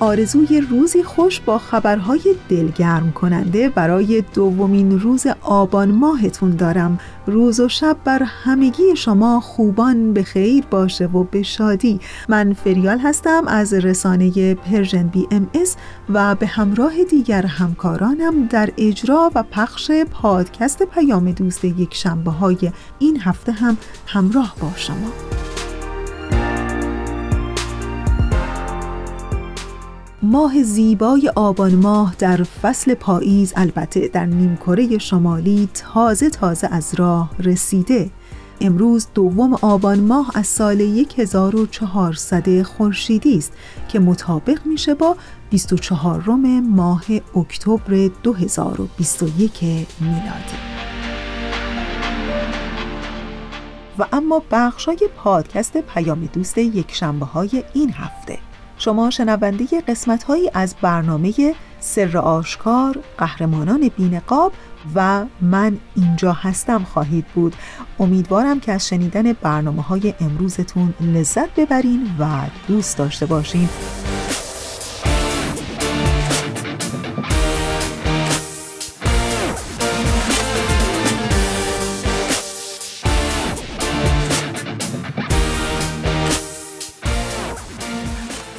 آرزوی روزی خوش با خبرهای دلگرم کننده برای دومین روز آبان ماهتون دارم. روز و شب بر همگی شما خوبان به خیر باشه و به شادی. من فریال هستم از رسانه Persian BMS و به همراه دیگر همکارانم در اجرا و پخش پادکست پیام دوست یک شنبه های این هفته هم همراه با شما. ماه زیبای آبان ماه در فصل پاییز البته در نیمکره شمالی تازه تازه از راه رسیده. امروز دوم آبان ماه از سال 1400 خورشیدی است که مطابق میشه با 24 ماه اکتبر 2021 میلادی. و اما بخشای پادکست پیام دوست یک شنبه های این هفته. شما شنونده قسمت هایی از برنامه سر آشکار، قهرمانان بینقاب و من اینجا هستم خواهید بود. امیدوارم که از شنیدن برنامه های امروزتون لذت ببرین و دوست داشته باشین.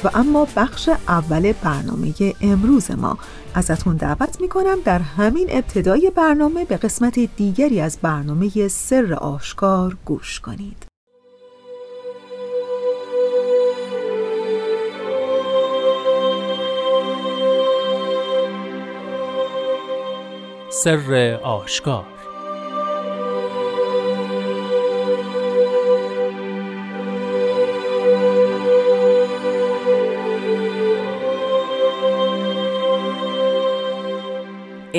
و اما بخش اول برنامه امروز ما. ازتون دعوت می‌کنم در همین ابتدای برنامه به قسمت دیگری از برنامه سر آشکار گوش کنید. سر آشکار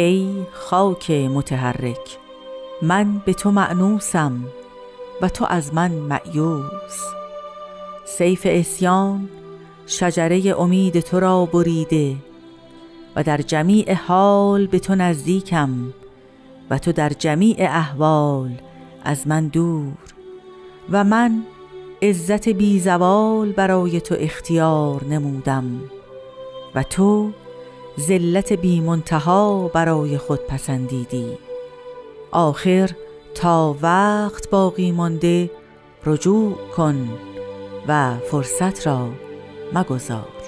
ای خاک متحرک من به تو معنوسم و تو از من معیوس سیف اسیان شجره امید تو را بریده و در جمیع حال به تو نزدیکم و تو در جمیع احوال از من دور و من عزت بی زوال برای تو اختیار نمودم و تو ذلت بی منتها برای خود پسندیدی. آخر تا وقت باقی مانده رجوع کن و فرصت را مگذار.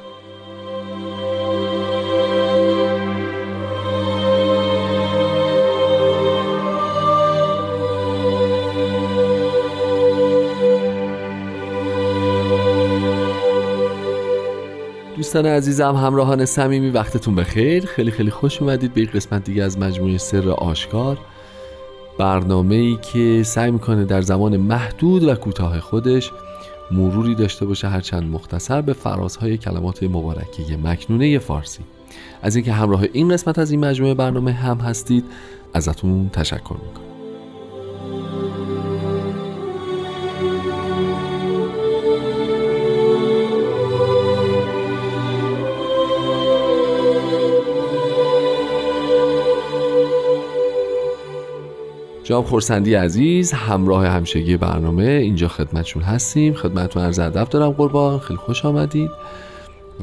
دوستان عزیزم همراهان صمیمی وقتتون بخیر. خیلی خیلی خوش اومدید به یک قسمت دیگه از مجموعه سر آشکار. برنامه ای که سعی می‌کنه در زمان محدود و کوتاه خودش مروری داشته باشه هرچند مختصر به فرازهای کلمات مبارکه مکنونه فارسی. از اینکه همراه این قسمت از این مجموعه برنامه هم هستید ازتون تشکر می‌کنم. جناب خورسندی عزیز همراه همشگی برنامه اینجا خدمتشون هستیم. خدمتتون عرض ادب دارم قربان. خیلی خوش آمدید.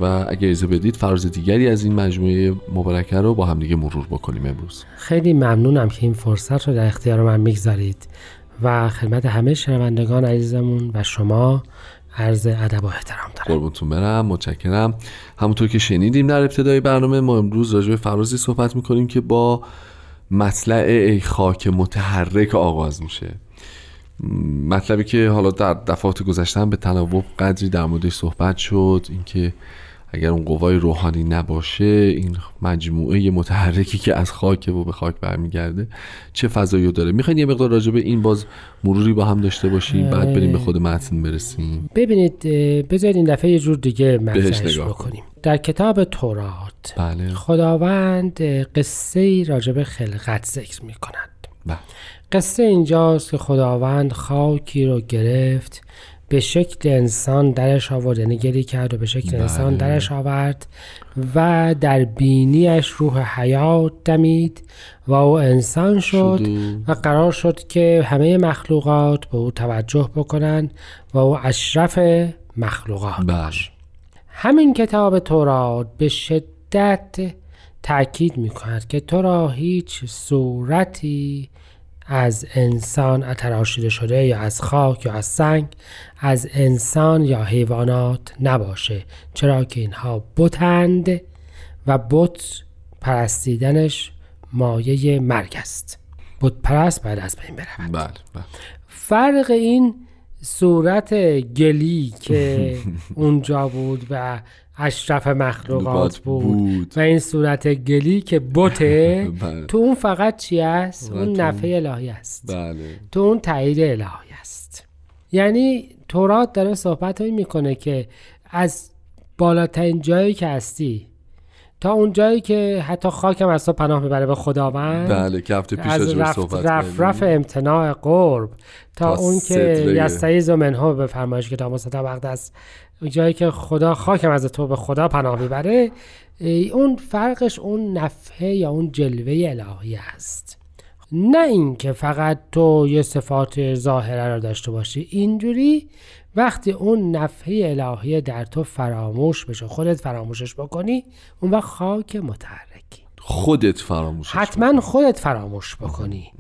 و اگه اجازه بدید فراز دیگری از این مجموعه مبارکه رو با هم دیگه مرور بکنیم امروز. خیلی ممنونم که این فرصت رو در اختیار من می‌گذارید. و خدمت همه شنوندگان عزیزمون و شما عرض ادب و احترام دارم. قربونتون برم. متشکرم. همونطور که شنیدیم در ابتدای برنامه ما امروز راجع به فرازی صحبت می‌کنیم که با مطلع ای خاک متحرک آغاز میشه. مطلبی که حالا در دفعات گذشته به تناوب قدری در موردش صحبت شد اینکه اگر اون قوای روحانی نباشه این مجموعه متحرکی که از خاک و به خاک برمیگرده چه فضایی داره؟ می‌خواین یه مقدار راجع به این باز مروری با هم داشته باشیم بعد بریم به خود متن برسیم. ببینید بذارید این دفعه یه جور دیگه مطرحش بکنیم. در کتاب تورات بله. خداوند قصه راجع به خلقت ذکر می‌کند. بله. قصه اینجاست که خداوند خاکی رو گرفت به شکل انسان درش آورد یعنی گلی کرد و به شکل بله. انسان درش آورد و در بینیش روح حیات دمید و او انسان شد و قرار شد که همه مخلوقات به او توجه بکنن و او اشرف مخلوقات بله. همین کتاب تورات به شدت تاکید می کند که تو را هیچ صورتی از انسان تراشیده شده یا از خاک یا از سنگ از انسان یا حیوانات نباشه. چرا که اینها بتند و بت پرستیدنش مایه مرگ است. بت پرست باید از بین برود. بله بله. فرق این صورت گلی که اونجا بود و اشرف مخلوقات بود, بود, و این صورت گلی که بوته بله. تو اون فقط چی است؟ اون تو- نفع الهی است بله تو اون تایید الهی است یعنی تورات داره صحبت هایی می‌کنه که از بالاترین جایی که هستی تا اون جایی که حتی خاکم از تو پناه می‌بره به خداوند بله که هفته پیش از رفت صحبت رف رف. امتناع قرب تا, تا اون که. یستعیز و منها به فرمایش کتاب مصطفی است جایی که خدا خاکم از تو به خدا پناه می‌بره اون فرقش اون نفحه یا اون جلوه الهی است. نه اینکه فقط تو یه صفات ظاهره رو داشته باشی اینجوری وقتی اون نفحه الهی در تو فراموش بشه خودت فراموشش بکنی اون وقت خاک متحرکی. خودت فراموشش حتما خودت فراموش بکنی.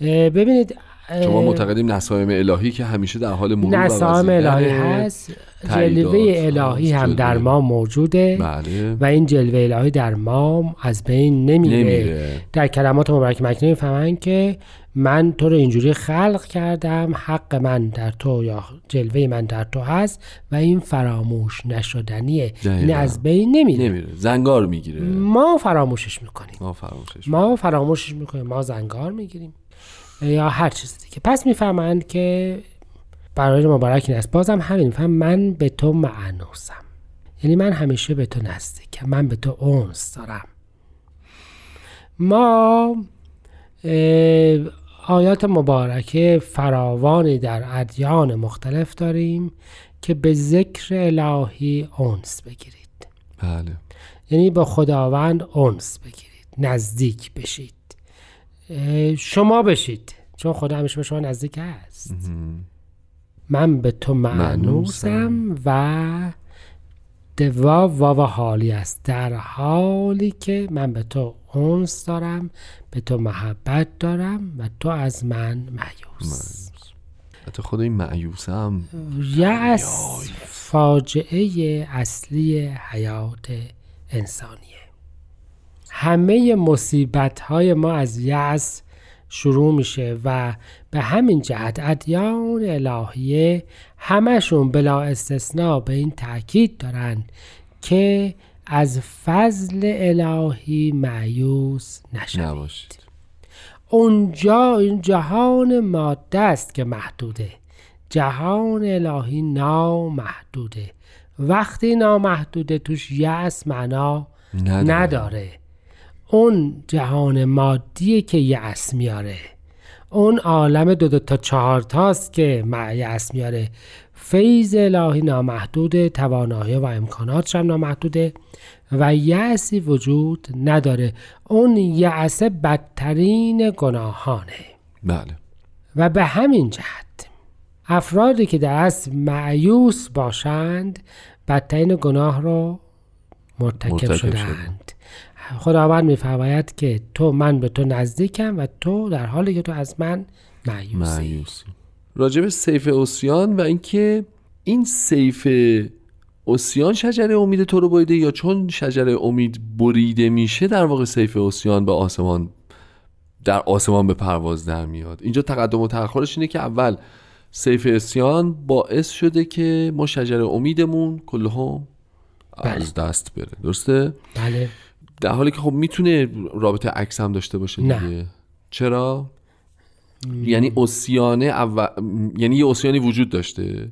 ببینید شما معتقدیم نسایم الهی که همیشه در حال مرور نسائم الهی هست. جلوه الهی هم در. ما موجوده بله. و این جلوه الهی در ما از بین نمیره, نمیره. در کلمات مبارک مکنی می‌فهمن که من تو رو اینجوری خلق کردم حق من در تو یا جلوه من در تو هست و این فراموش نشدنیه. این. از بین نمیره. نمیره. زنگار می‌گیره. ما فراموشش می‌کنیم. ما فراموشش ما فراموشش می‌کنیم. ما زنگار می‌گیریم. یا هر چیز دیگه. پس می‌فهمند که برای مبارک این است بازم همین میفهم من به تو معنوسم. یعنی من همیشه به تو نزدیکم من به تو اونس دارم. ما آیات مبارکه فراوانی در ادیان مختلف داریم که به ذکر الهی اونس بگیرید. بله. یعنی با خداوند اونس بگیرید. نزدیک بشید. شما بشید. چون خدا همیشه به شما نزدیک هست. من به تو معنوسم و دوا واو حالی است. در حالی که من به تو اونس دارم به تو محبت دارم و تو از من معیوس حتی خود این معیوسه هم یأس فاجعه اصلی حیات انسانیه. همه مصیبت های ما از یأس شروع میشه و به همین جهت ادیان الهیه همشون بلا استثناء به این تاکید دارن که از فضل الهی معیوس نشوید. نباشید. اونجا این جهان ماده است که محدوده. جهان الهی نامحدوده. وقتی نامحدوده توش یأس معنا نداره. نداره. اون جهان مادیه که یأس میاره. اون عالم دو دو تا چهار تاست که مع یأس میاره. فیض الهی نامحدوده توانایی و امکاناتش هم نامحدوده و یأسی وجود نداره. اون یأس بدترین گناهانه. بله. و به همین جهت افرادی که در اصل معیوس باشند بدترین گناه رو مرتکب, مرتکب شدند. خداوند میفرماید که تو من به تو نزدیکم و تو در حالی که تو از من معیوسی معیوسی راجب سیف اوسیان و اینکه این سیف اوسیان شجره امید تو رو بریده یا چون شجره امید بریده میشه در واقع سیف اوسیان به آسمان در آسمان به پرواز در میاد. اینجا تقدم و تأخرش اینه که اول سیف اسیان باعث شده که ما شجر امیدمون کلهم بله. از دست بره. درسته؟ بله. در حالی که خب می‌تونه رابطه عکس هم داشته باشه نه. دیگه. چرا؟ یعنی اوسیانه اول... یعنی یه اوسیانی وجود داشته.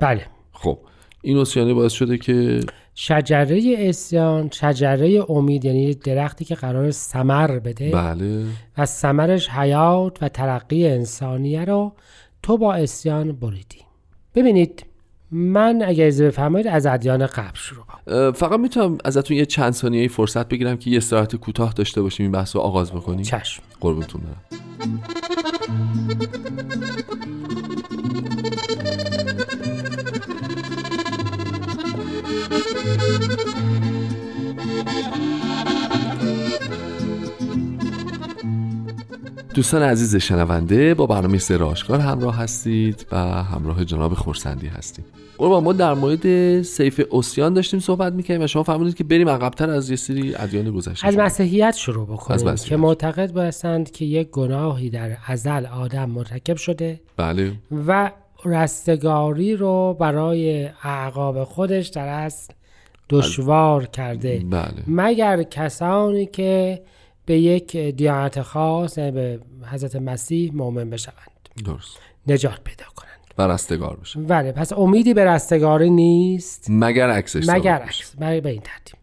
بله. خب این اوسیانه باعث شده که شجره اسیان شجره امید یعنی درختی که قرار سمر بده. بله. و ثمرش حیات و ترقی انسانیه رو تو با اسیان بریدی ببینید من اگر اجازه بفرمایید از ادیان قبل شروع کنم. فقط می‌تونم ازتون یه چند ثانیه فرصت بگیرم که یه استراحت کوتاه داشته باشیم این بحث رو آغاز بکنیم. چشم. قربونتون برم. دوستان عزیز شنونده با برنامه سر آشکار همراه هستید و همراه جناب خورسندی هستیم. قربان ما در مورد سیف اوسیان داشتیم صحبت می‌کنیم و شما فرمودید که بریم عقبتر از یه سری ادیان گذشته از. مسیحیت شروع از بکنیم مسیحیت. که معتقد باشند که یک گناهی در ازل آدم مرتکب شده بله. و رستگاری رو برای اعقاب خودش در اصل دشوار کرده. بله. مگر کسانی که به یک دیانت خاص یعنی به حضرت مسیح مؤمن بشوند؟ درست. نجات پیدا کنند. و رستگار بشه. بله پس امیدی به رستگاری نیست؟ مگر عکسش مگر. عکس. مگر به این ترتیب.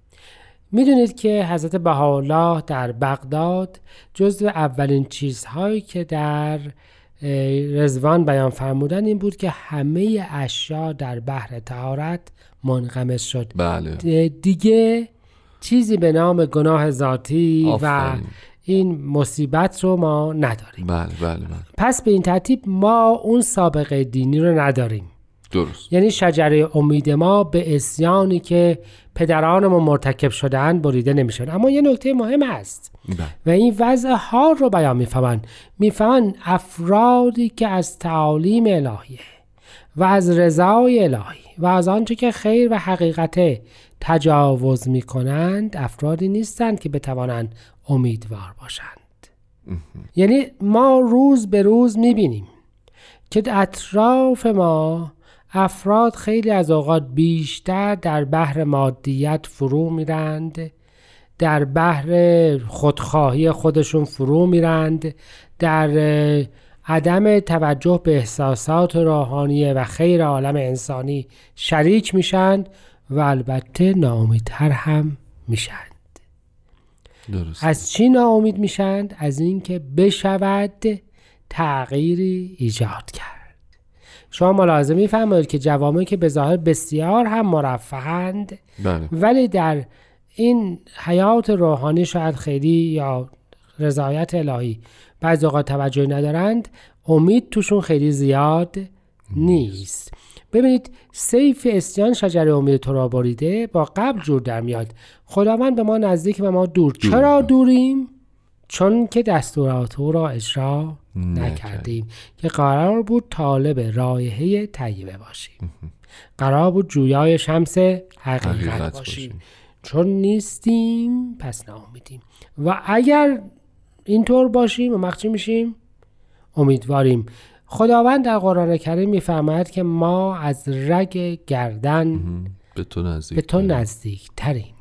می‌دونید که حضرت بهاءالله در بغداد جزو اولین چیزهایی که در رزوان بیان فرمودن این بود که همه اشیا در بحر تهارت منغمس شد. بله. دیگه چیزی به نام گناه ذاتی و آفرین. این مصیبت رو ما نداریم. بله بله بله. پس به این ترتیب ما اون سابقه دینی رو نداریم. درست. یعنی شجره امید ما به اسیانی که پدرانمون مرتکب شدن بریده نمیشن اما یه نکته مهم هست. بله. و این وضع حال رو بیان می‌فهمن می‌فهمن افرادی که از تعالیم الهیه و از رضای الهی و از آنچه که خیر و حقیقته تجاوز می‌کنند افرادی نیستند که بتوانند امیدوار باشند. یعنی ما روز به روز می‌بینیم که اطراف ما افراد خیلی از اوقات بیشتر در بحر مادیت فرو میرند در بحر خودخواهی خودشون فرو میرند در عدم توجه به احساسات روحانی و خیر عالم انسانی شریک میشند و البته ناامیدتر هم میشند درست از چی ناامید میشند از اینکه بشود تغییری ایجاد کرد. شما ملاحظه میفرمایید که جوامعی که به ظاهر بسیار هم مرفهند بله. ولی در این حیات روحانی شاید خیلی یا رضایت الهی بعضی اوقات توجه ندارند امید توشون خیلی زیاد نیست. ببینید سیف اسیان شجر امید تو را بریده با قبل جور در میاد. خداوند به ما نزدیک و ما دور. چرا دوریم؟ چون که دستورات او را اجرا نکردیم. که قرار بود طالب رایحه طیبه باشیم. قرار بود جویای شمس حقیقت, باشیم. چون نیستیم پس ناامیدیم. و اگر اینطور باشیم و مخچی میشیم امیدواریم. خداوند در قرآن کریم میفرماید که ما از رگ گردن به تو نزدیک به تو نزدیک تریم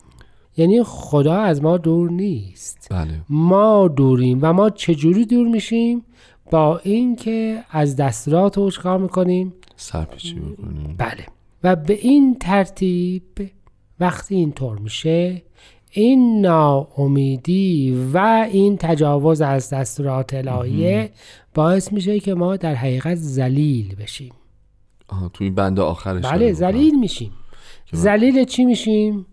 یعنی خدا از ما دور نیست. بله. ما دوریم و ما چجوری دور میشیم؟ با اینکه از دستورات او چیکار می‌کنیم؟ سرپیچی بکنیم بله. و به این ترتیب وقتی اینطور میشه این ناامیدی و این تجاوز از دستورات الهیه باعث میشه که ما در حقیقت ذلیل بشیم. آها تو این بند آخرش بله ذلیل میشیم. ذلیل چی میشیم؟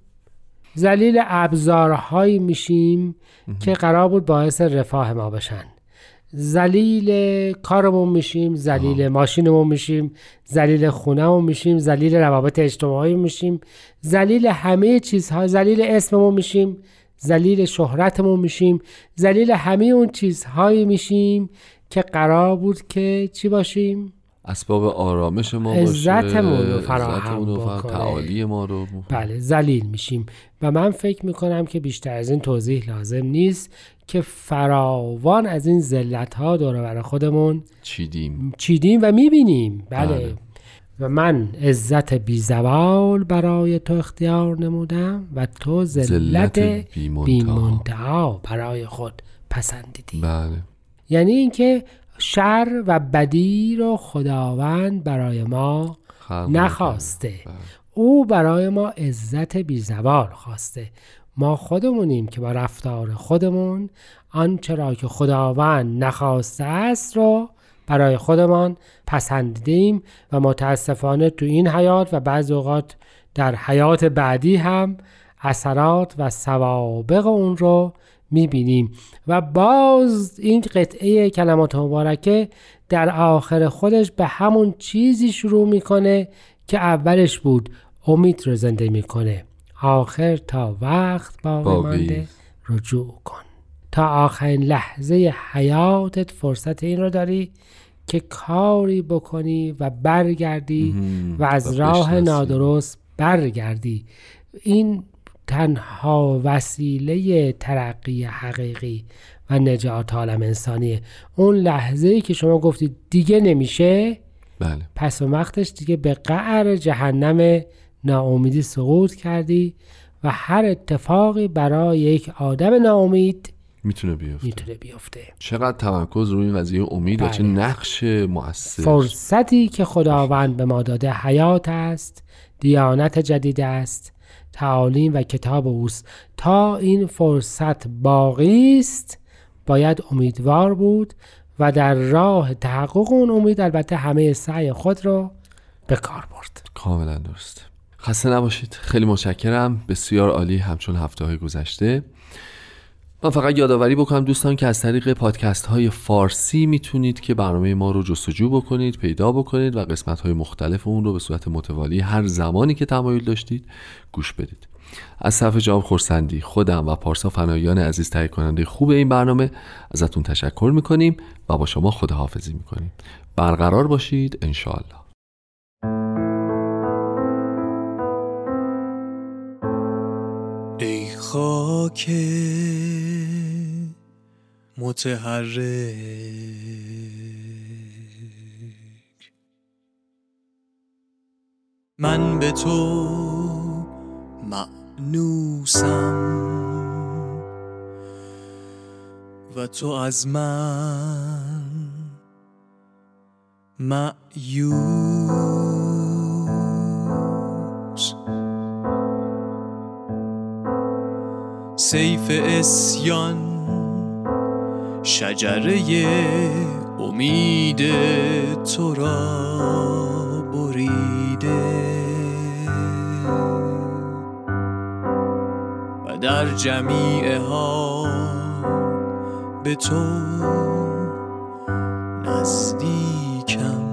ذلیل ابزارهایی میشیم که قرار بود باعث رفاه ما بشن. ذلیل کارمون میشیم ذلیل ماشینمون میشیم ذلیل خونهمون میشیم ذلیل روابط اجتماعی میشیم ذلیل همه چیزها ذلیل اسممون میشیم ذلیل شهرتمون میشیم ذلیل همه اون چیزهایی میشیم که قرار بود که چی باشیم اسباب آرامش ما باشه عزتمون رو فراهم بکنه. تعالی ما رو بله ذلیل میشیم و من فکر می‌کنم که بیشتر از این توضیح لازم نیست که فراوان از این ذلت ها دور بر خودمون چیدیم چیدیم و می‌بینیم بله. بله. و من عزت بیزوال برای تو اختیار نمودم و تو ذلت بی‌منتها. بیمنتها برای خود پسندیدی بله یعنی اینکه شر و بدی رو خداوند برای ما نخواسته. بله. او برای ما عزت بیزوال خواسته. ما خودمونیم که با رفتار خودمون آنچه را که خداوند نخواسته است رو برای خودمان پسندیدیم و متاسفانه تو این حیات و بعض اوقات در حیات بعدی هم اثرات و سوابق اون رو می‌بینیم و باز این قطعه کلمات مبارکه در آخر خودش به همون چیزی شروع می‌کنه که اولش بود امید رو زنده می‌کنه آخر تا وقت باقی. مانده رجوع کن تا آخرین لحظه حیاتت فرصت این رو داری که کاری بکنی و برگردی. و از راه. نادرست برگردی این تنها وسیله ترقی حقیقی و نجات عالم انسانیه. اون لحظه ای که شما گفتید دیگه نمیشه؟ بله. پس و وقتش دیگه به قعر جهنم ناامیدی سقوط کردی و هر اتفاقی برای یک آدم ناامید می‌تونه بیفته. می‌تونه بیفته. چقدر تمرکز روی این قضیه امید و چه بله. نقش مؤثر. فرصتی که خداوند به ما داده حیات است دیانت جدید است تعالیم و کتاب اوست. تا این فرصت باقی است باید امیدوار بود و در راه تحقق اون امید البته همه سعی خود رو به کار برد. کاملا درست. خسته نباشید. خیلی متشکرم. بسیار عالی همچون هفته های گذشته. من فقط یادآوری بکنم دوستان که از طریق پادکست های فارسی می‌تونید که برنامه ما رو جستجو بکنید پیدا بکنید و قسمت های مختلف اون رو به صورت متوالی هر زمانی که تمایل داشتید گوش بدید. از طرف جواب خورسندی خودم و پارسا فنایان عزیز تهیه کننده خوب این برنامه ازتون تشکر می‌کنیم و با شما خداحافظی می‌کنیم. برقرار باشید انشاءالله. خاک متحرک. من به تو معنوسم و تو از من معیوس سیف اسیان شجره امید تو را بریده. و در جمیع ها به تو نزدیکم.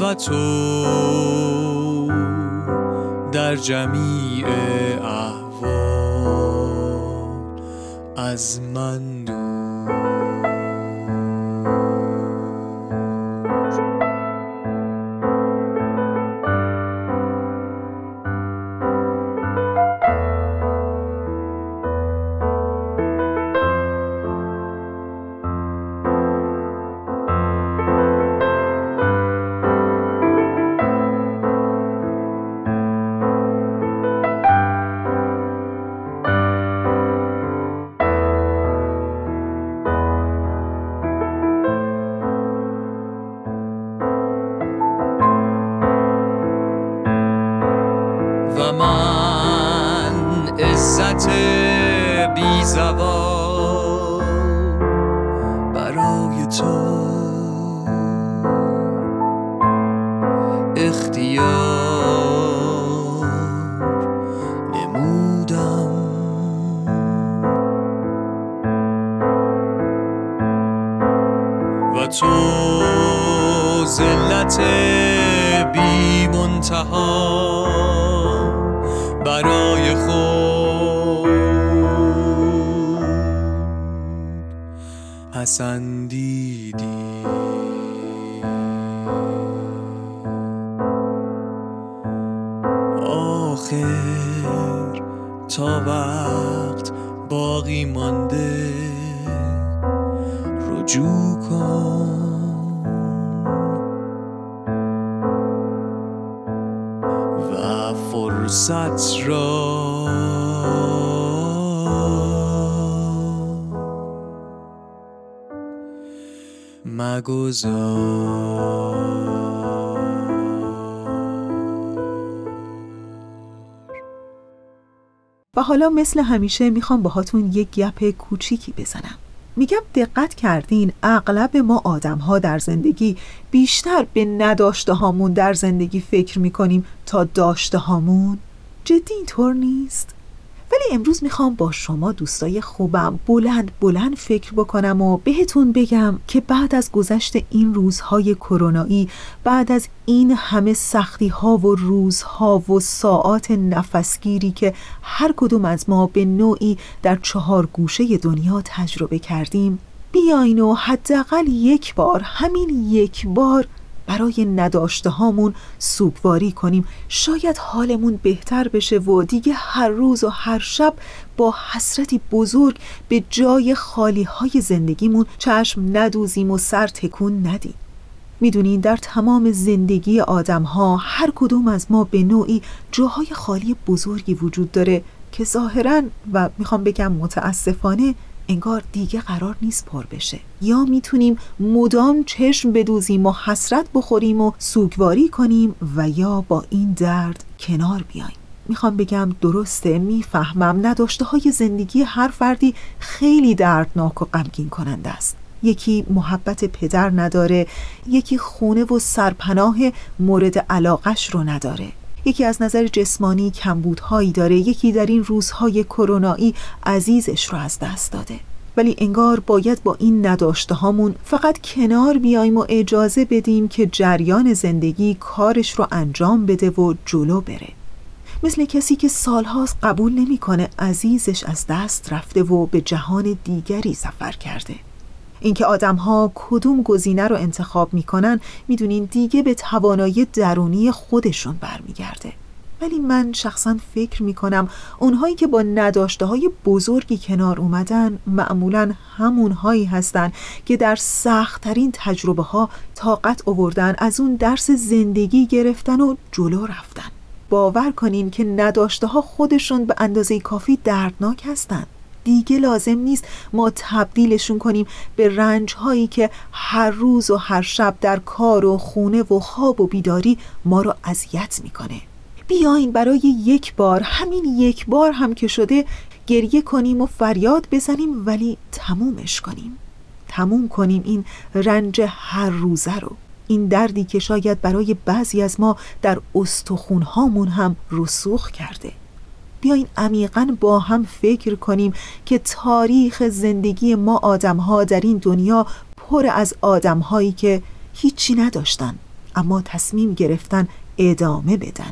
و تو در جمیع احوال از من پسندیدی و حالا مثل همیشه می‌خوام باهاتون یک گپ کوچیکی بزنم میگم دقت کردین اغلب ما آدم ها در زندگی بیشتر به نداشته هامون در زندگی فکر می‌کنیم تا داشته هامون جدی اینطور نیست؟ ولی امروز می‌خوام با شما دوستای خوبم بلند بلند فکر بکنم و بهتون بگم که بعد از گذشت این روزهای کرونایی بعد از این همه سختی ها و روزها و ساعات نفسگیری که هر کدوم از ما به نوعی در چهار گوشه دنیا تجربه کردیم بیاین و حداقل یک بار همین یک بار برای نداشته هامون سوگواری کنیم. شاید حالمون بهتر بشه و دیگه هر روز و هر شب با حسرتی بزرگ به جای خالی های زندگیمون چشم ندوزیم و سر تکون ندیم. می‌دونین در تمام زندگی آدم ها هر کدوم از ما به نوعی جاهای خالی بزرگی وجود داره که ظاهرا و می‌خوام بگم متاسفانه انگار دیگه قرار نیست پر بشه. یا می‌تونیم مدام چشم بدوزیم و حسرت بخوریم و سوگواری کنیم و یا با این درد کنار بیایم. می‌خوام بگم درسته می‌فهمم نداشته های زندگی هر فردی خیلی دردناک و غمگین کننده است. یکی محبت پدر نداره یکی خونه و سرپناه مورد علاقش رو نداره. یکی از نظر جسمانی کمبودهایی داره یکی در این روزهای کرونایی عزیزش رو از دست داده. ولی انگار باید با این نداشته هامون فقط کنار بیایم و اجازه بدیم که جریان زندگی کارش رو انجام بده و جلو بره. مثل کسی که سالهاست قبول نمی‌کنه عزیزش از دست رفته و به جهان دیگری سفر کرده. اینکه آدم ها کدوم گزینه رو انتخاب می‌کنن می‌دونین دیگه به توانایی درونی خودشون برمیگرده. ولی من شخصا فکر می‌کنم اونهایی که با نداشته های بزرگی کنار اومدن معمولا همونهایی هستن که در سختترین تجربه ها طاقت آوردن از اون درس زندگی گرفتن و جلو رفتن. باور کنین که نداشته ها خودشون به اندازه کافی دردناک هستند دیگه لازم نیست ما تبدیلشون کنیم به رنج هایی که هر روز و هر شب در کار و خونه و خواب و بیداری ما رو اذیت می‌کنه. بیاین برای یک بار همین یک بار هم که شده گریه کنیم و فریاد بزنیم ولی تمومش کنیم. تموم کنیم این رنج هر روزه رو. این دردی که شاید برای بعضی از ما در استخونهامون هم رسوخ کرده. بیاین عمیقا با هم فکر کنیم که تاریخ زندگی ما آدمها در این دنیا پر از آدمهایی که هیچی نداشتن اما تصمیم گرفتن ادامه بدن.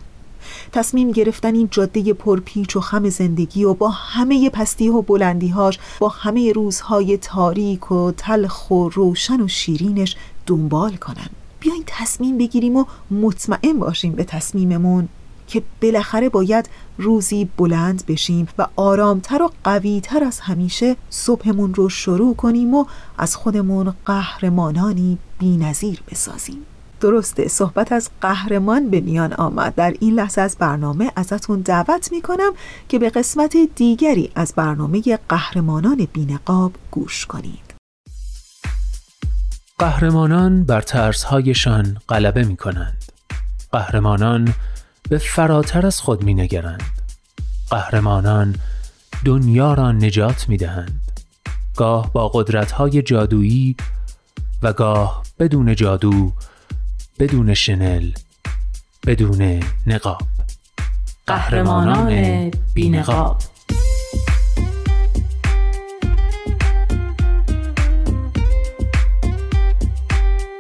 تصمیم گرفتن این جاده پرپیچ و خم زندگی و با همه پستی و بلندیهاش با همه روزهای تاریک و تلخ و روشن و شیرینش دنبال کنن. بیاین تصمیم بگیریم و مطمئن باشیم به تصمیممون. که بالاخره باید روزی بلند بشیم و آرامتر و قویتر از همیشه صبحمون رو شروع کنیم و از خودمون قهرمانانی بینظیر بسازیم. درسته صحبت از قهرمان به میان آمد. در این لحظه از برنامه ازتون دعوت می‌کنم که به قسمت دیگری از برنامه قهرمانان بینقاب گوش کنید. قهرمانان بر ترسهایشان غلبه می کنند. قهرمانان به فراتر از خود می نگرند. قهرمانان دنیا را نجات می دهند. گاه با قدرت‌های جادویی و گاه بدون جادو بدون شنل بدون نقاب قهرمانان بینقاب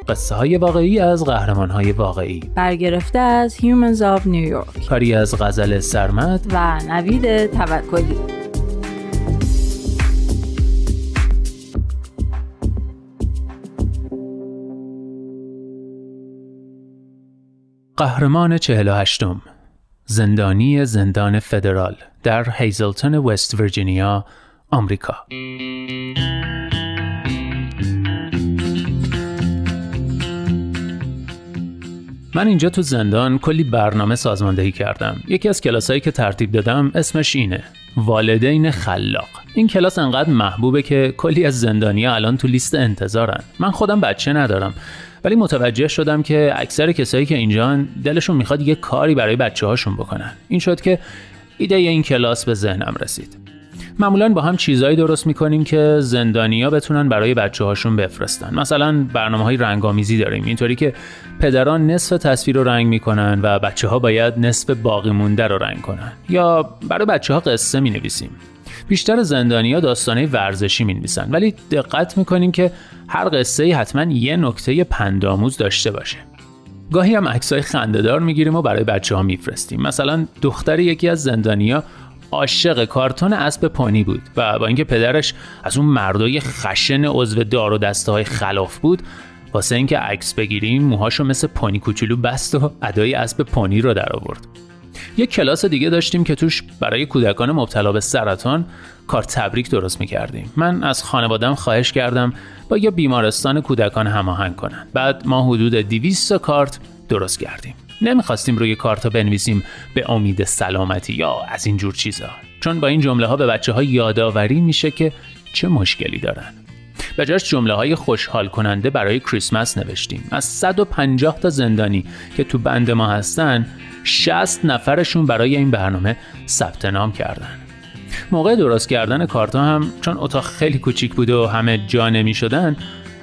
قصه های واقعی از قهرمان های واقعی. برگرفته از Humans of New York. کاری از غزل سرمد. و نوید توکلی. قهرمان 48 زندانی زندان فدرال در هیزلتون وست ویرجینیا آمریکا. من اینجا تو زندان کلی برنامه سازماندهی کردم. یکی از کلاسایی که ترتیب دادم اسمش اینه. والدین خلاق. این کلاس انقدر محبوبه که کلی از زندانیا الان تو لیست انتظارن. من خودم بچه ندارم. ولی متوجه شدم که اکثر کسایی که اینجان دلشون می‌خواد یه کاری برای بچه هاشون بکنن. این شد که ایده این کلاس به ذهنم رسید. معمولا با هم چیزایی درست می‌کنیم که زندانیا بتونن برای بچه هاشون بفرستن. مثلا برنامه های رنگامیزی داریم. اینطوری که پدران نصف تصویر رو رنگ می‌کنن و بچه ها باید نصف باقی مونده رو رنگ کنن. یا برای بچه ها قصه می نویسیم بیشتر زندانیا داستانه ورزشی می نویسن ولی دقت می‌کنیم که هر قصه حتما یه نکته پندآموز داشته باشه. گاهی هم عکسای خندهدار می‌گیریم و برای بچه ها میفرستیم. مثلا دختر یکی از زندانیا عاشق کارتون اسب پانی بود و با اینکه پدرش از اون مردای خشن عضو دار و دسته های خلاف بود واسه اینکه عکس بگیریم موهاشو مثل پانی کوچولو بست و ادای اسب پانی رو در آورد. یک کلاس دیگه داشتیم که توش برای کودکان مبتلا به سرطان کار تبریک درست می‌کردیم. من از خانوادم خواهش کردم با یه بیمارستان کودکان هماهنگ کنن. بعد ما حدود 200 کارت درست کردیم. نمی‌خواستیم روی کارتا بنویسیم به امید سلامتی یا از این جور چیزا. چون با این جمله ها به بچه ها یادآوری میشه که چه مشکلی دارن. به جاش جمله های خوشحال کننده برای کریسمس نوشتیم. از 150 تا زندانی که تو بند ما هستن 60 نفرشون برای این برنامه ثبت نام کردن. موقع درست کردن کارتا هم چون اتاق خیلی کوچیک بود و همه جا نمی شدن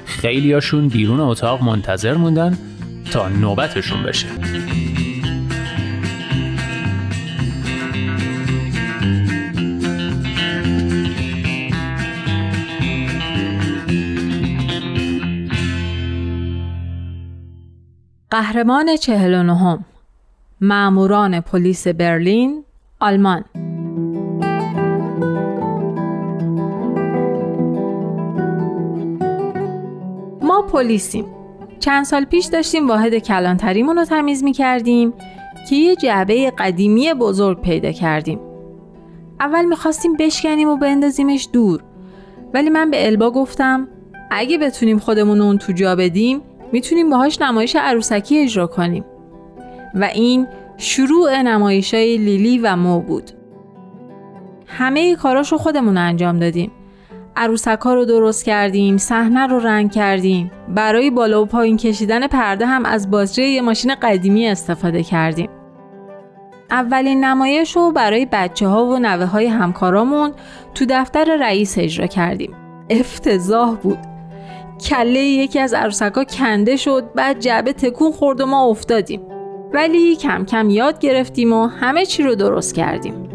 خیلیاشون بیرون اتاق منتظر موندن تا نوبتشون بشه. قهرمان چهل و نهم معموران پلیس برلین آلمان. ما پلیسیم. چند سال پیش داشتیم واحد کلانتریمون رو تمیز می کردیم که یه جعبه قدیمی بزرگ پیدا کردیم. اول می‌خواستیم بشکنیم و بندازیمش دور. ولی من به البا گفتم اگه بتونیم خودمون اون تو جا بدیم می‌تونیم باهاش نمایش عروسکی اجرا کنیم. و این شروع نمایش های لیلی و مو بود. همه کاراش رو خودمون انجام دادیم. عروسک ها رو درست کردیم صحنه رو رنگ کردیم. برای بالا و پایین کشیدن پرده هم از بازجه یه ماشین قدیمی استفاده کردیم. اولین نمایش رو برای بچه ها و نوه های همکارامون تو دفتر رئیس اجرا کردیم. افتضاح بود. کله یکی از عروسک ها کنده شد بعد جعبه تکون خورد و ما افتادیم ولی کم کم یاد گرفتیم و همه چی رو درست کردیم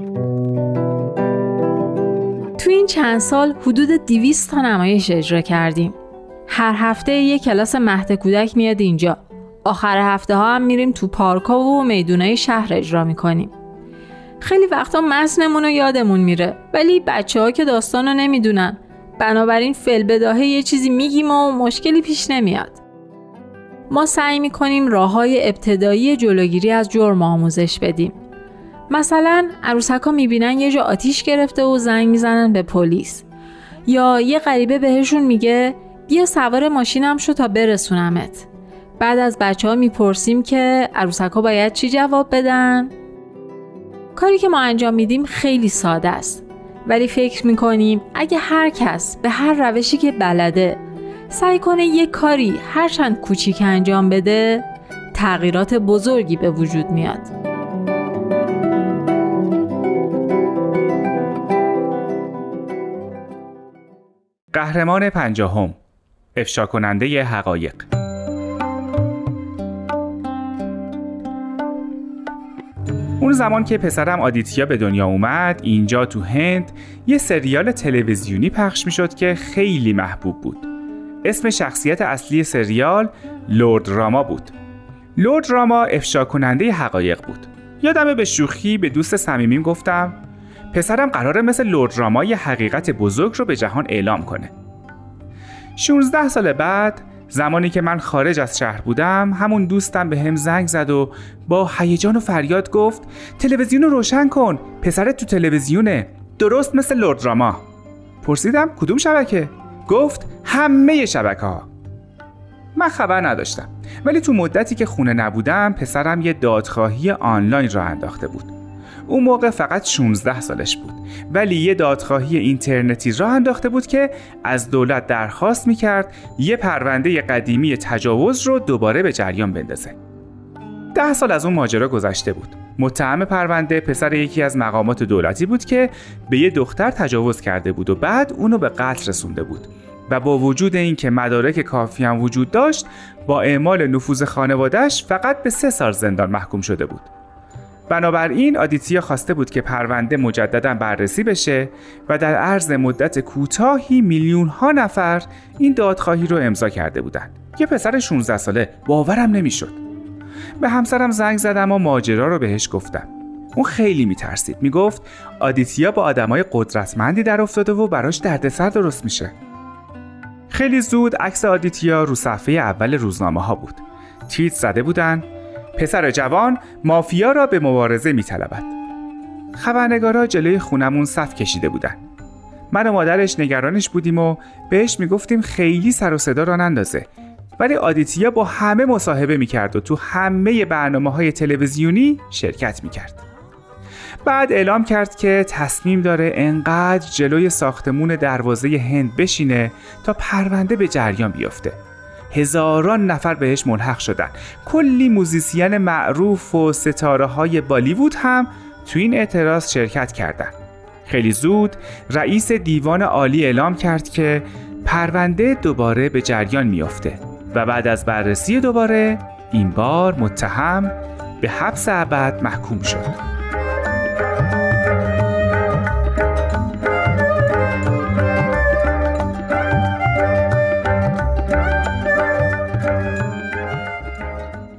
تو این چند سال حدود 200 تا نمایش اجرا کردیم. هر هفته یک کلاس مهد کودک میاد اینجا. آخر هفته ها هم میریم تو پارک ها و میدونای شهر اجرا می‌کنیم. خیلی وقتا متنمون رو یادمون میره ولی بچه ها که داستان رو نمی‌دونن. بنابراین فل بداهه یه چیزی میگیم و مشکلی پیش نمیاد. ما سعی می‌کنیم راه های ابتدایی جلوگیری از جرم آموزش بدیم. مثلا عروسک ها می‌بینن یه جا آتیش گرفته و زنگ می‌زنن به پلیس یا یه غریبه بهشون میگه بیا سوار ماشینم شو تا برسونمت بعد از بچه ها می‌پرسیم که عروسک ها باید چی جواب بدن؟ کاری که ما انجام میدیم خیلی ساده است ولی فکر می‌کنیم اگه هر کس به هر روشی که بلده سعی کنه یه کاری هرچند کوچیک انجام بده تغییرات بزرگی به وجود میاد. قهرمان پنجاهم افشا کننده حقایق. اون زمان که پسرم آدیتیا به دنیا اومد اینجا تو هند یه سریال تلویزیونی پخش می‌شد که خیلی محبوب بود. اسم شخصیت اصلی سریال لورد راما بود. لورد راما افشا کننده حقایق بود. یادمه به شوخی به دوست صمیمیم گفتم پسرم قراره مثل لورد راما یه حقیقت بزرگ رو به جهان اعلام کنه. 16 سال بعد زمانی که من خارج از شهر بودم همون دوستم به هم زنگ زد و با هیجان و فریاد گفت تلویزیون رو روشن کن پسرت تو تلویزیونه درست مثل لرد راما. پرسیدم کدوم شبکه؟ گفت همه شبکه ها من خبر نداشتم ولی تو مدتی که خونه نبودم پسرم یه دادخواهی آنلاین را انداخته بود. اون موقع فقط 16 سالش بود. ولی یه دادخواهی اینترنتی راه انداخته بود که از دولت درخواست می‌کرد یه پرونده قدیمی تجاوز رو دوباره به جریان بندازه. ده سال از اون ماجرا گذشته بود. متهم پرونده پسر یکی از مقامات دولتی بود که به یه دختر تجاوز کرده بود و بعد اونو به قتل رسونده بود. و با وجود اینکه مدارک کافی هم وجود داشت با اعمال نفوذ خانوادهش فقط به سه سال زندان محکوم شده بود. بنابراین آدیتیا خواسته بود که پرونده مجددا بررسی بشه و در عرض مدت کوتاهی میلیون ها نفر این دادخواهی رو امضا کرده بودند. یه پسر 16 ساله باورم نمی‌شد. به همسرم زنگ زدم و ماجرا رو بهش گفتم. اون خیلی میترسید. می‌گفت آدیتیا با آدمای قدرتمندی در افتاده و براش دردسر درست میشه. خیلی زود عکس آدیتیا رو صفحه اول روزنامه ها بود. تیت زده بودن پسر جوان مافیا را به مبارزه می طلبد. خبرنگارا جلوی خونمون صف کشیده بودن. من و مادرش نگرانش بودیم و بهش می‌گفتیم خیلی سر و صدا را نندازه ولی آدیتیا با همه مصاحبه می‌کرد و تو همه برنامه های تلویزیونی شرکت می‌کرد. بعد اعلام کرد که تصمیم داره انقدر جلوی ساختمون دروازه هند بشینه تا پرونده به جریان بیفته. هزاران نفر بهش ملحق شدن کلی موزیسین معروف و ستاره های بالیوود هم تو این اعتراض شرکت کردند. خیلی زود رئیس دیوان عالی اعلام کرد که پرونده دوباره به جریان میافته و بعد از بررسی دوباره این بار متهم به حبس ابد محکوم شد.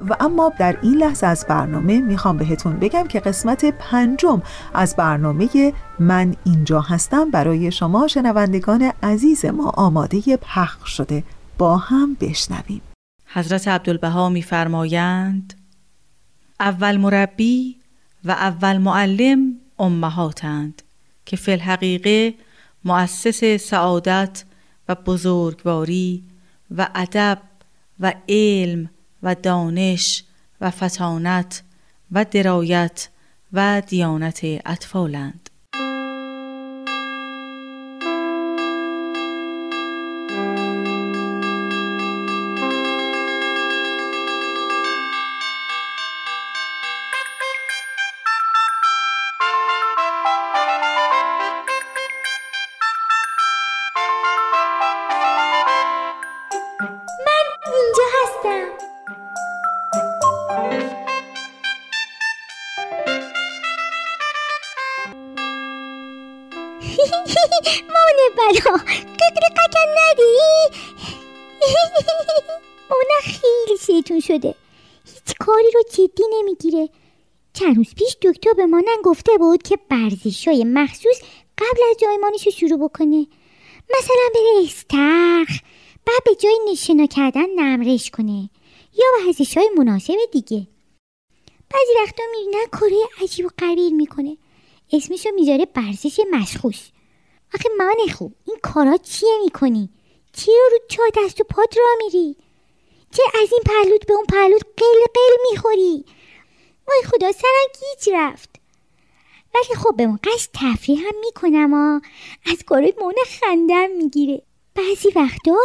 و اما در این لحظه از برنامه می‌خوام بهتون بگم که قسمت پنجم از برنامه من اینجا هستم. برای شما شنوندگان عزیز ما آماده پخش شده. با هم بشنویم. حضرت عبدالبها میفرمایند اول مربی و اول معلم امهاتند که فی الحقیقه مؤسس سعادت و بزرگواری و ادب و علم و دانش و فتانت و درایت و دیانت اطفالند. به مانن گفته بود که برزش های مخصوص قبل از جایمانش رو شروع بکنه مثلا بره استرخ بعد به جای نشنا کردن نمرش کنه یا ورزش های مناسب دیگه بعضی وقتا می‌بینن کاره عجیب و قبیل می‌کنه اسمشو می‌ذاره برزش مشخوص آخه من خوب این کارا چیه می‌کنی؟ چی رو رو چا دست و پات را میری؟ چه از این پلوت به اون پلوت قل قل می‌خوری؟ وای خدا سرم گیج رفت. ولی خب به قش تفریح هم می‌کنم ها از کارای مونه خندم می‌گیره. بعضی وقتا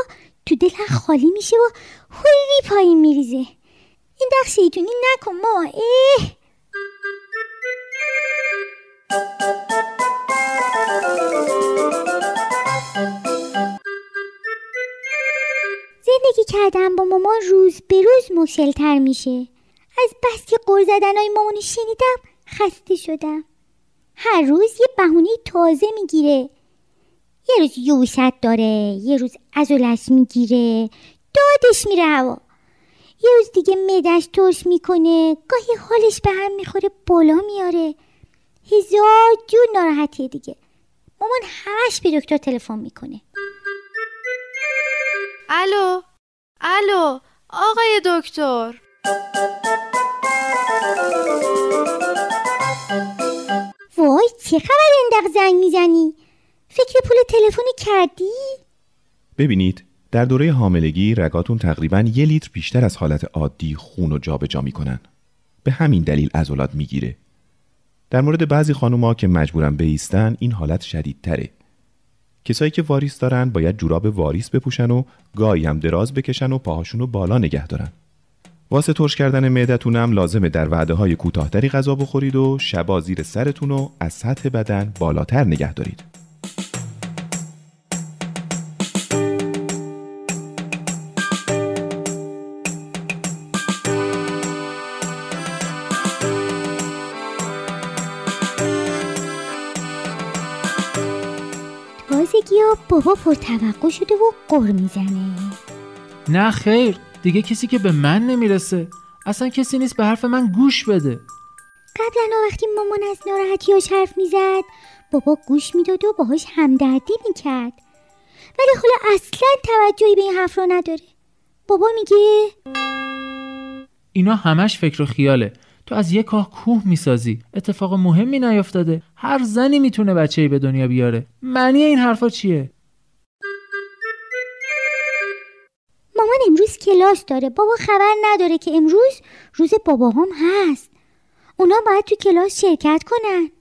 تو دلم خالی میشه و خوری پایین میریزه. این دخ شیطونی نکن ما. اه. زندگی کردن با مامان روز به روز مشکلتر میشه. از بس که قر زدن های مامانی شنیدم خسته شدم. هر روز یه بهونه تازه می‌گیره. یه روز یوشت داره یه روز ازولش می‌گیره دادش میره هوا. یه روز دیگه مدش ترش می‌کنه گاهی حالش به هم می‌خوره بالا میاره. هزار جور ناراحتیه دیگه. مامان همش به دکتر تلفن می‌کنه. الو الو آقای دکتر. وای چه خبر اندق زنگ می‌زنی؟ فکر پول تلفن کردی؟ ببینید در دوره حاملگی رگاتون تقریبا یه لیتر بیشتر از حالت عادی خون و جابجا می‌کنن. به همین دلیل عضلات می‌گیره. در مورد بعضی خانوما که مجبورن بیستن این حالت شدیدتره. کسایی که واریس دارن باید جوراب واریس بپوشن و گاهی هم دراز بکشن و پاهاشون رو بالا نگه دارن. واسه ترش کردن معدتونم لازمه در وعده های کوتاهتری غذا بخورید و شبا زیر سرتون رو از سطح بدن بالاتر نگه دارید. تازگی بابا پرتوقع شده و قر می‌زنه. نه خیر. دیگه کسی که به من نمی‌رسه. اصلا کسی نیست به حرف من گوش بده. قبلا وقتی مامان از ناراحتیاش حرف می‌زد بابا گوش می‌داد و باهاش همدردی می‌کرد. ولی حالا اصلا توجهی به این حرف رو نداره. بابا میگه اینا همش فکر و خیاله. تو از یه کاه کوه می‌سازی. اتفاق مهمی نیافتاده هر زنی می‌تونه بچه به دنیا بیاره. معنی این حرفا چیه؟ کلاس داره. بابا خبر نداره که امروز روز باباهام هست. اونا باید تو کلاس شرکت کنن.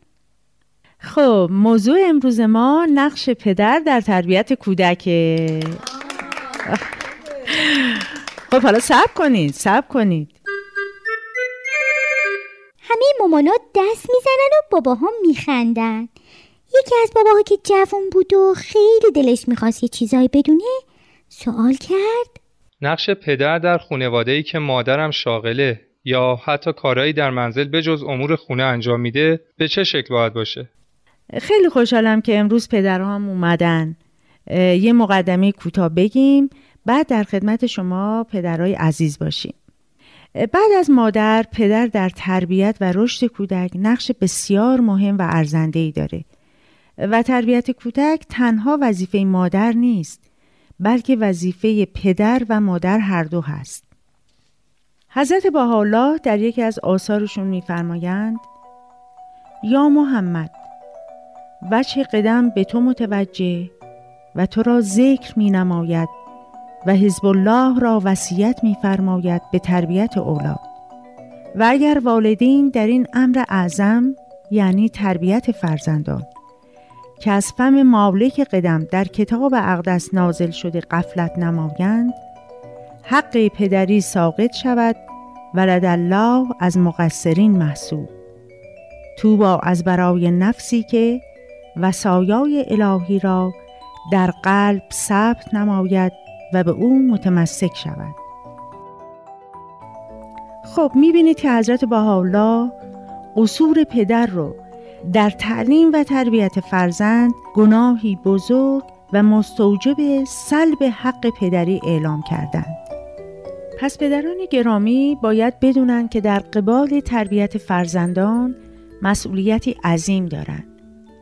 خب موضوع امروز ما نقش پدر در تربیت کودکه. خب حالا صبر کنید صبر کنید. همه مامانا دست می‌زنن و باباها میخندن. یکی از باباها که جوون بود و خیلی دلش می‌خواست یه چیزایی بدونه سوال کرد. نقش پدر در خونواده ای که مادرم شاغله یا حتی کارهایی در منزل به جز امور خونه انجام میده به چه شکل باید باشه؟ خیلی خوشحالم که امروز پدرهام اومدن. یه مقدمه کوتاه بگیم بعد در خدمت شما پدرای عزیز باشیم. بعد از مادر پدر در تربیت و رشد کودک نقش بسیار مهم و ارزنده داره. و تربیت کودک تنها وظیفه مادر نیست. بلکه وظیفه پدر و مادر هر دو هست. حضرت بهاءالله در یکی از آثارشون میفرمایند یا محمد وجه قدم به تو متوجه و تو را ذکر می نماید و حزب الله را وصیت می‌فرماید به تربیت اولاد. و اگر والدین در این امر اعظم یعنی تربیت فرزندان که از فم مالک قدم در کتاب اقدس نازل شده قفلت نمایند حق پدری ساقط شود ولد الله از مقصرین محسوب. توبا از برای نفسی که وسایای الهی را در قلب ثبت نماید و به او متمسک شود. خب می‌بینید که حضرت بهاءالله قصور پدر رو در تعلیم و تربیت فرزند گناهی بزرگ و مستوجب سلب حق پدری اعلام کردند پس پدران گرامی باید بدونن که در قبال تربیت فرزندان مسئولیتی عظیم دارند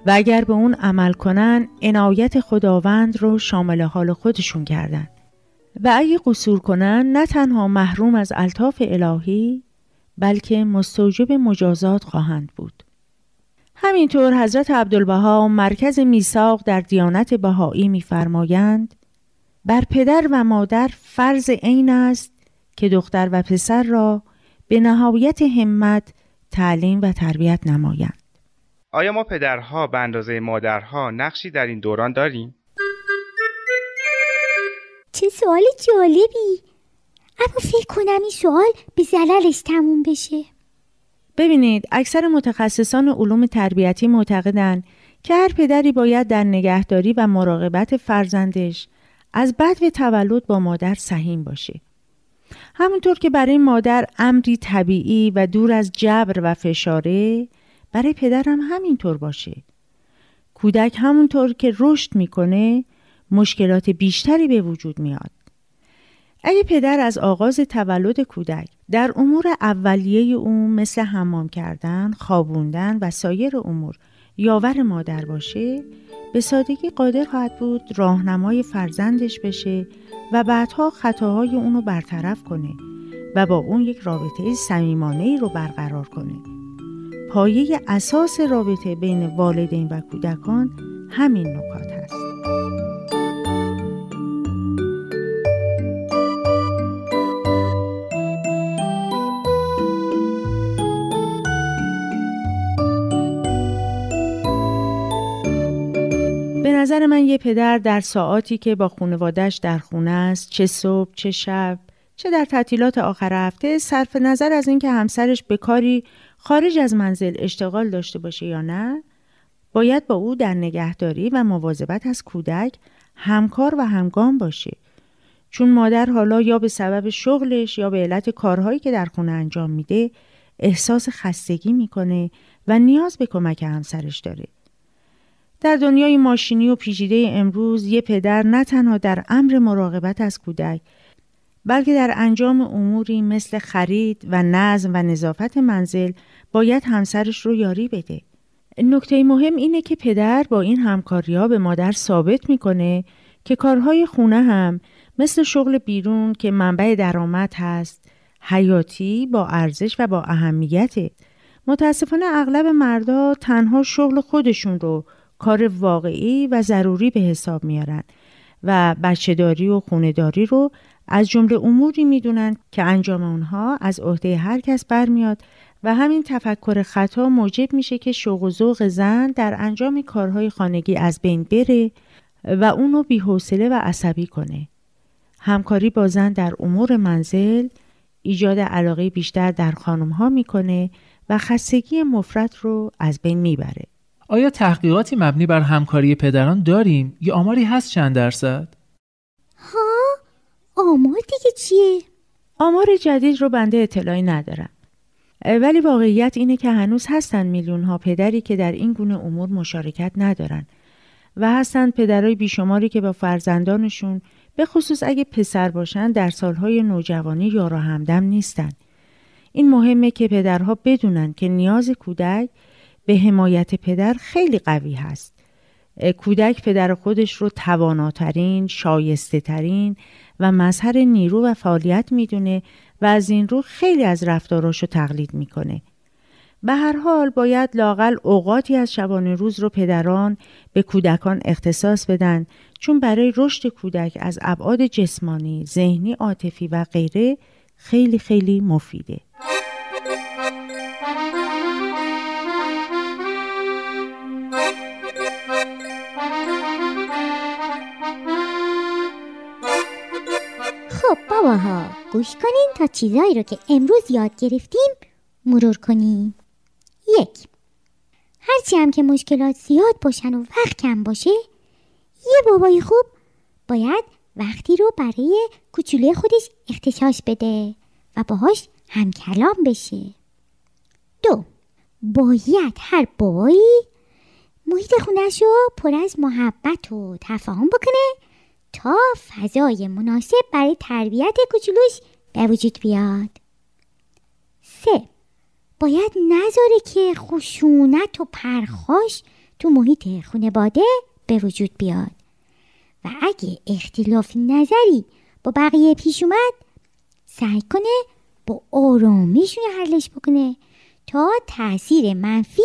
و اگر به اون عمل کنن عنایت خداوند رو شامل حال خودشون کردند و اگه قصور کنن نه تنها محروم از الطاف الهی بلکه مستوجب مجازات خواهند بود. همینطور حضرت عبدالبها مرکز میثاق در دیانت بهایی میفرمایند بر پدر و مادر فرض عین است که دختر و پسر را به نهایت همت تعلیم و تربیت نمایند. آیا ما پدرها به اندازه مادرها نقشی در این دوران داریم؟ چه سوال جالبی اما فکر کنم این سوال به زللش تموم بشه ببینید اکثر متخصصان علوم تربیتی معتقدند که هر پدری باید در نگهداری و مراقبت فرزندش از به تولد با مادر سهیم باشه همونطور که برای مادر امری طبیعی و دور از جبر و فشاره برای پدرم همینطور باشه کودک همونطور که رشد می‌کنه مشکلات بیشتری به وجود میاد. اگه پدر از آغاز تولد کودک در امور اولیه او مثل حمام کردن، خوابوندن و سایر امور یاور مادر باشه به سادگی قادر خواهد بود راهنمای فرزندش بشه و بعدها خطاهای اونو برطرف کنه و با اون یک رابطه صمیمانه ای رو برقرار کنه. پایه اساس رابطه بین والدین و کودکان همین نکات نظر من یه پدر در ساعاتی که با خانوادش در خونه است چه صبح چه شب چه در تعطیلات آخر هفته صرف نظر از اینکه همسرش به کاری خارج از منزل اشتغال داشته باشه یا نه باید با او در نگهداری و مواظبت از کودک همکار و همگام باشه. چون مادر حالا یا به سبب شغلش یا به علت کارهایی که در خونه انجام میده احساس خستگی می‌کنه و نیاز به کمک همسرش داره. در دنیای ماشینی و پیچیده امروز یه پدر نه تنها در امر مراقبت از کودک بلکه در انجام اموری مثل خرید و نظم و نظافت منزل باید همسرش رو یاری بده. نکته مهم اینه که پدر با این همکاری ها به مادر ثابت می‌کنه که کارهای خونه هم مثل شغل بیرون که منبع درآمد هست حیاتی با ارزش و با اهمیته. متاسفانه اغلب مردا تنها شغل خودشون رو کار واقعی و ضروری به حساب میارن و بچهداری و خونداری رو از جمله اموری می‌دونن که انجام اونها از عهده هر کس برمیاد و همین تفکر خطا موجب میشه که شوق و ذوق زن در انجام کارهای خانگی از بین بره و اونو بیحوصله و عصبی کنه. همکاری با زن در امور منزل ایجاد علاقه بیشتر در خانم ها می‌کنه و خستگی مفرد رو از بین می‌بره. آیا تحقیقاتی مبنی بر همکاری پدران داریم یا آماری هست چند درصد؟ ها آمار دیگه چیه؟ آمار جدید رو بنده اطلاعی ندارم. ولی واقعیت اینه که هنوز هستن میلیون ها پدری که در این گونه امور مشارکت ندارن و هستن پدرای بیشماری که با فرزندانشون به خصوص اگه پسر باشن در سالهای نوجوانی یار و همدم نیستن. این مهمه که پدرها بدونن که نیاز کودک به حمایت پدر خیلی قوی هست. کودک پدر خودش رو تواناترین، شایسته ترین و مظهر نیرو و فعالیت می‌دونه و از این رو خیلی از رفتاراشو تقلید می‌کنه. به هر حال باید لاقل اوقاتی از شبانه روز رو پدران به کودکان اختصاص بدن چون برای رشد کودک از ابعاد جسمانی، ذهنی، عاطفی و غیره خیلی خیلی مفیده. باباها گوش کنین تا چیزایی رو که امروز یاد گرفتیم مرور کنیم. یک. هرچی هم که مشکلات زیاد باشن و وقت کم باشه یه بابای خوب باید وقتی رو برای کوچوله خودش اختصاص بده و باهاش هم کلام بشه. دو. باید هر بابایی محیط خونش رو پر از محبت و تفاهم بکنه تا فضای مناسب برای تربیت کوچولوش به وجود بیاد. سه باید نذاره که خشونت و پرخاش تو محیط خانواده به وجود بیاد. و اگه اختلاف نظری با بقیه پیش اومد سعی کنه با آرامیشون حلش بکنه تا تاثیر منفی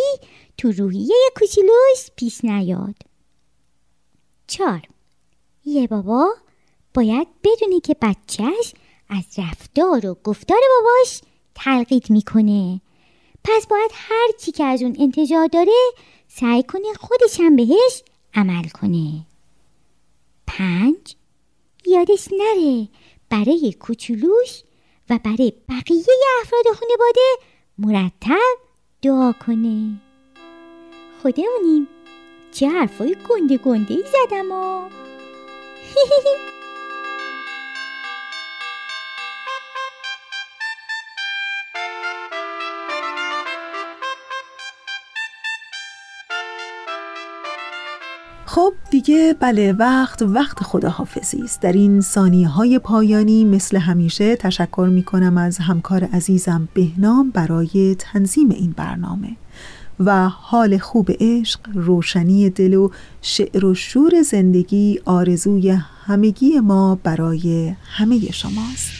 تو روحیه کوچولوش پیش نیاد. چهار یه بابا باید بدونی که بچهش از رفتار و گفتار باباش تلقید می‌کنه. پس باید هر چی که از اون انتظار داره سعی کنه خودش هم بهش عمل کنه. پنج یادش نره برای کوچولوش و برای بقیه افراد خانواده مرتب دعا کنه. خودمونیم چه حرفای گنده گنده ای زدم آ خب دیگه بله وقت وقت خداحافظی است. در این ثانیه های پایانی مثل همیشه تشکر می کنم از همکار عزیزم بهنام برای تنظیم این برنامه. و حال خوب عشق روشنی دل و شعر و شور زندگی آرزوی همگی ما برای همه شماست.